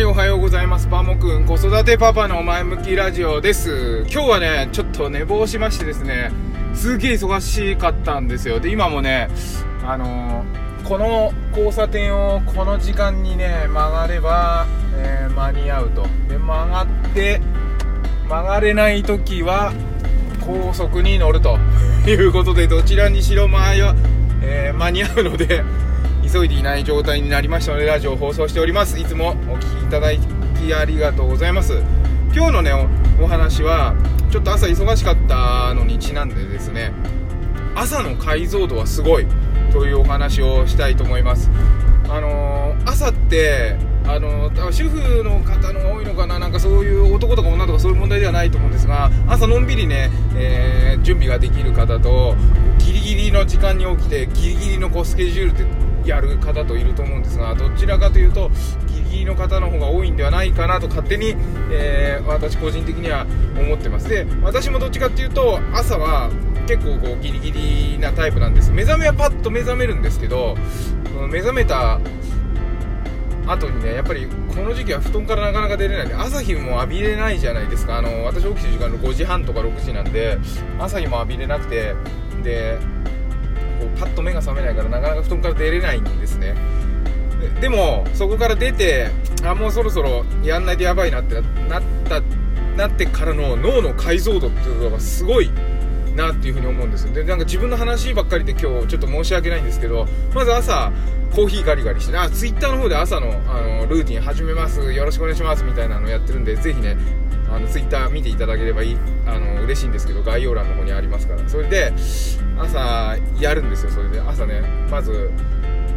はい、おはようございます。パモくん、子育てパパの前向きラジオです。今日はね、ちょっと寝坊しましてですね、すげえ忙しかったんですよ。で、今もね、あのーこの交差点をこの時間にね、曲がれば、えー間に合うと。で、曲がって、曲がれない時は、高速に乗るということで、どちらにしろ前は、えー間に合うので、急いでいない状態になりましたのでラジオを放送しております。いつもお聞きいただきありがとうございます。今日のねお話はちょっと朝忙しかったのにちなんでですね朝の解像度はすごいというお話をしたいと思います。あのー朝ってあのー主婦の方の多いのかななんかそういう男とか女とかそういう問題ではないと思うんですが朝のんびりね、えー準備ができる方とギリギリの時間に起きてギリギリのこうスケジュールでやる方といると思うんですがどちらかというとギリギリの方の方が多いんではないかなと勝手に、えー私個人的には思ってます。で私もどっちかっていうと朝は結構こうギリギリなタイプなんです。目覚めはパッと目覚めるんですけど目覚めた後にねやっぱりこの時期は布団からなかなか出れないんで朝日も浴びれないじゃないですか。あの私起きてる時間の5時半とか6時なんで朝日も浴びれなくてでこうパッと目が覚めないからなかなか布団から出れないんですね。でもそこから出てあもうそろそろやんないとやばいなってなったなってからの脳の解像度っていうのがすごいなっていうふうに思うんですよ。でなんか自分の話ばっかりで今日ちょっと申し訳ないんですけどまず朝コーヒーガリガリしてねあツイッターの方で朝のあのルーティン始めますよろしくお願いしますみたいなのやってるんでぜひねあのツイッター見ていただければいいあの嬉しいんですけど概要欄の方にありますから。それで朝やるんですよそれで。朝ねまず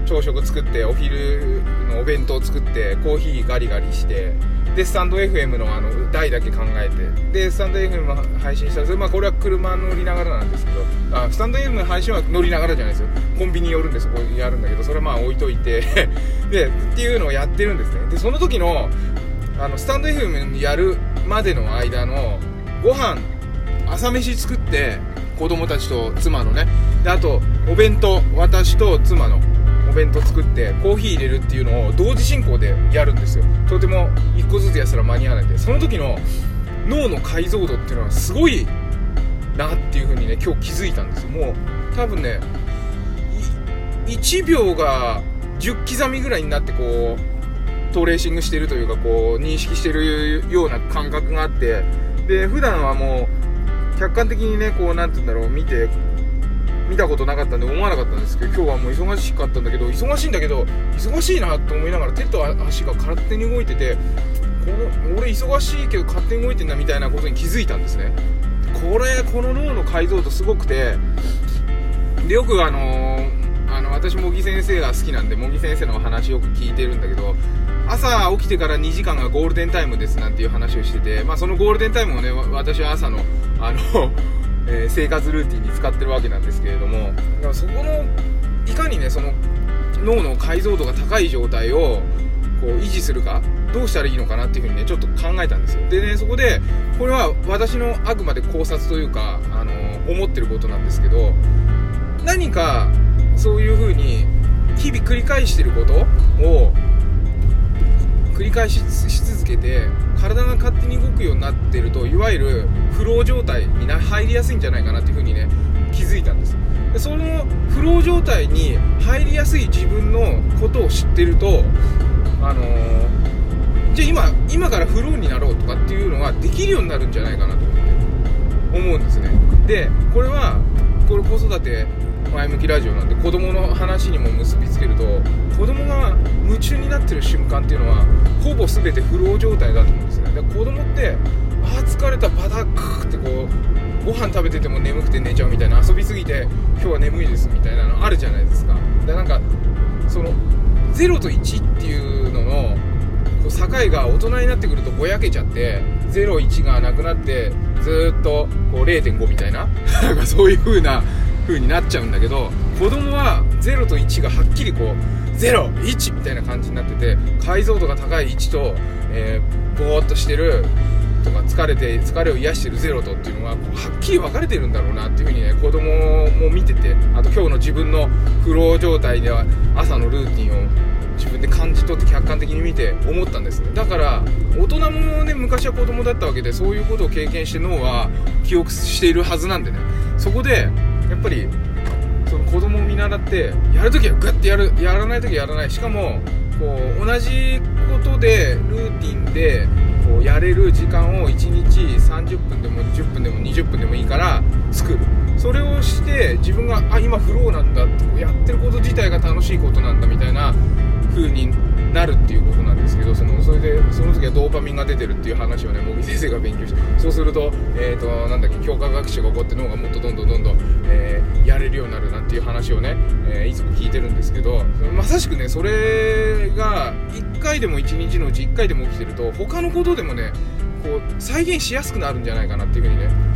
朝食作ってお昼のお弁当作ってコーヒーガリガリしてでスタンド FM のあの台だけ考えてでスタンド FM 配信したらそれまあこれは車乗りながらなんですけどあスタンド FM の配信は乗りながらじゃないですよ。コンビニ寄るんでそこやるんだけどそれはまあ置いといて。でっていうのをやってるんですね。でその時のあのスタンド FM やるまでの間のご飯朝飯作って子供たちと妻のね。であとお弁当私と妻のお弁当作ってコーヒー入れるっていうのを同時進行でやるんですよ。とても1個ずつやったら間に合わないんで。その時の脳の解像度っていうのはすごいなっていう風にね今日気づいたんですよ。もう多分ね1秒が10刻みぐらいになってこうトレーシングしてるというかこう認識してるような感覚があって。で普段はもう客観的にねこうなんて言うんだろう見て見たことなかったんで思わなかったんですけど今日はもう忙しかったんだけど忙しいんだけど忙しいなと思いながら手と足が勝手に動いててこの俺忙しいけど勝手に動いてんだみたいなことに気づいたんですね。これこの脳の解像度すごくてでよくあのーあの私茂木先生が好きなんで茂木先生のお話よく聞いてるんだけど朝起きてから2時間がゴールデンタイムですなんていう話をしてて、まあ、そのゴールデンタイムをね私は朝のあの、えー生活ルーティンに使ってるわけなんですけれどもだからそこのいかにねその脳の解像度が高い状態をこう維持するかどうしたらいいのかなっていうふうにねちょっと考えたんですよ。でねそこでこれは私のあくまで考察というかあの思ってることなんですけど何かそういう風に日々繰り返してることを繰り返しし続けて体が勝手に動くようになってるといわゆるフロー状態にな入りやすいんじゃないかなっていう風にね気づいたんです。でそのフロー状態に入りやすい自分のことを知ってるとあのーじゃあ今今からフローになろうとかっていうのができるようになるんじゃないかなと思って思うんですね。でこれはこれ子育て前向きラジオなんで子供の話にも結びつけると子供が夢中になってる瞬間っていうのはほぼ全てフロー状態だと思うんですね。で子供ってあー疲れたバタックってこうご飯食べてても眠くて寝ちゃうみたいな遊びすぎて今日は眠いですみたいなのあるじゃないですか。でなんかその0と1っていうののこう境が大人になってくるとぼやけちゃって01がなくなってずっとこう0.5みたいななんかそういう風な風になっちゃうんだけど子供は0と1がはっきりこう01みたいな感じになってて解像度が高い1と、えー、ぼーっとしてるとか疲れて疲れを癒してる0とっていうのはこうはっきり分かれてるんだろうなっていう風にね子供も見ててあと今日の自分のフロー状態では朝のルーティンを自分で感じ取って客観的に見て思ったんですね。だから大人もね昔は子供だったわけでそういうことを経験して脳は記憶しているはずなんでね。そこでやっぱりその子供を見習ってやるときはグッてやるやらないときはやらない。しかもこう同じことでルーティンでこうやれる時間を1日30分でも10分でも20分でもいいから作る。それをして自分があ今フローなんだってやってること自体が楽しいことなんだみたいな風になるっていうことなんですけどそのそれでその時はドーパミンが出てるっていう話をね茂木先生が勉強してそうすると,、えーと、なんだっけ強化学習が起こって脳がもっとどんどんどんどん、えー、やれるようになるなんていう話をね、えー、いつも聞いてるんですけどまさしくねそれが1回でも1日のうち1回でも起きてると他のことでもねこう再現しやすくなるんじゃないかなっていうふうにね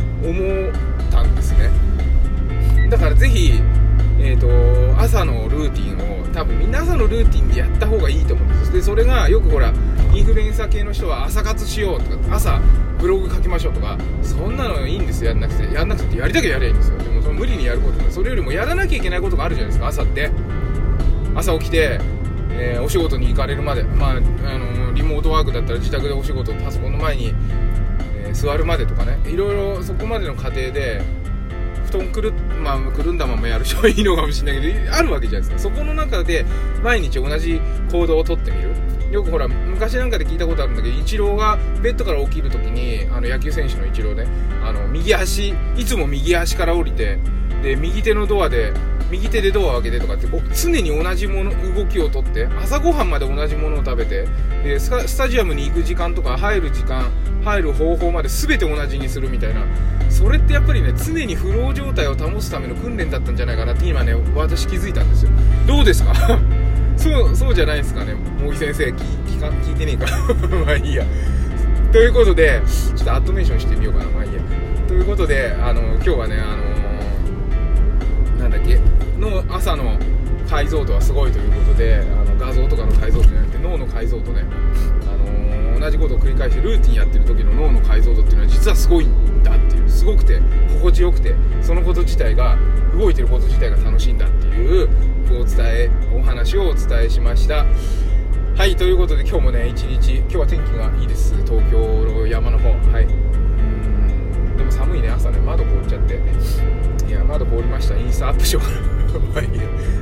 朝のルーティンを多分みんな朝のルーティンでやった方がいいと思うんです。でそれがよくほらインフルエンサー系の人は朝活しようとか朝ブログ書きましょうとかそんなのいいんですやんなくてやんなくてやりたきゃやりゃいいんですよ。でもその無理にやることそれよりもやらなきゃいけないことがあるじゃないですか朝って。朝起きて、えー、お仕事に行かれるまで。まああのリモートワークだったら自宅でお仕事パソコンの前に、えー、座るまでとかね。いろいろそこまでの過程で布団くる,、まあ、くるんだままやる人はいいのかもしれないけどあるわけじゃないですか。そこの中で毎日同じ行動をとってみる。よくほら昔なんかで聞いたことあるんだけどイチローがベッドから起きるときにあの野球選手のイチローねあの右足いつも右足から降りてで右手のドアで右手でドアを開けてとかって常に同じもの動きをとって朝ごはんまで同じものを食べてでスタジアムに行く時間とか入る時間入る方法まで全て同じにするみたいな。それってやっぱりね常にフロー状態を保つための訓練だったんじゃないかなって今ね私気づいたんですよ。どうですか？そうそうじゃないですかね茂木先生。聞聞か聞いてねえか。まあいいや。ということでちょっとアットメーションしてみようかな。まあいいや。ということであの今日はねあのの朝の解像度はすごいということであの画像とかの解像度じゃなくて脳の解像度ね。あの同じことを繰り返してルーティンやってる時の脳の解像度っていうのは実はすごいんだっていう。すごくて心地よくてそのこと自体が動いてること自体が楽しいんだっていうお伝えお話をお伝えしました。はいということで今日もね一日今日は天気がいいです。東京の山の方。はい。うん。でも寒いね朝ね。窓凍っちゃって。いや窓凍りました。インスタアップしようかな。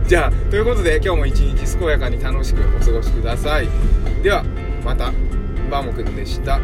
じゃあということで今日も一日健やかに楽しくお過ごしくださいではまたバーモくんでした。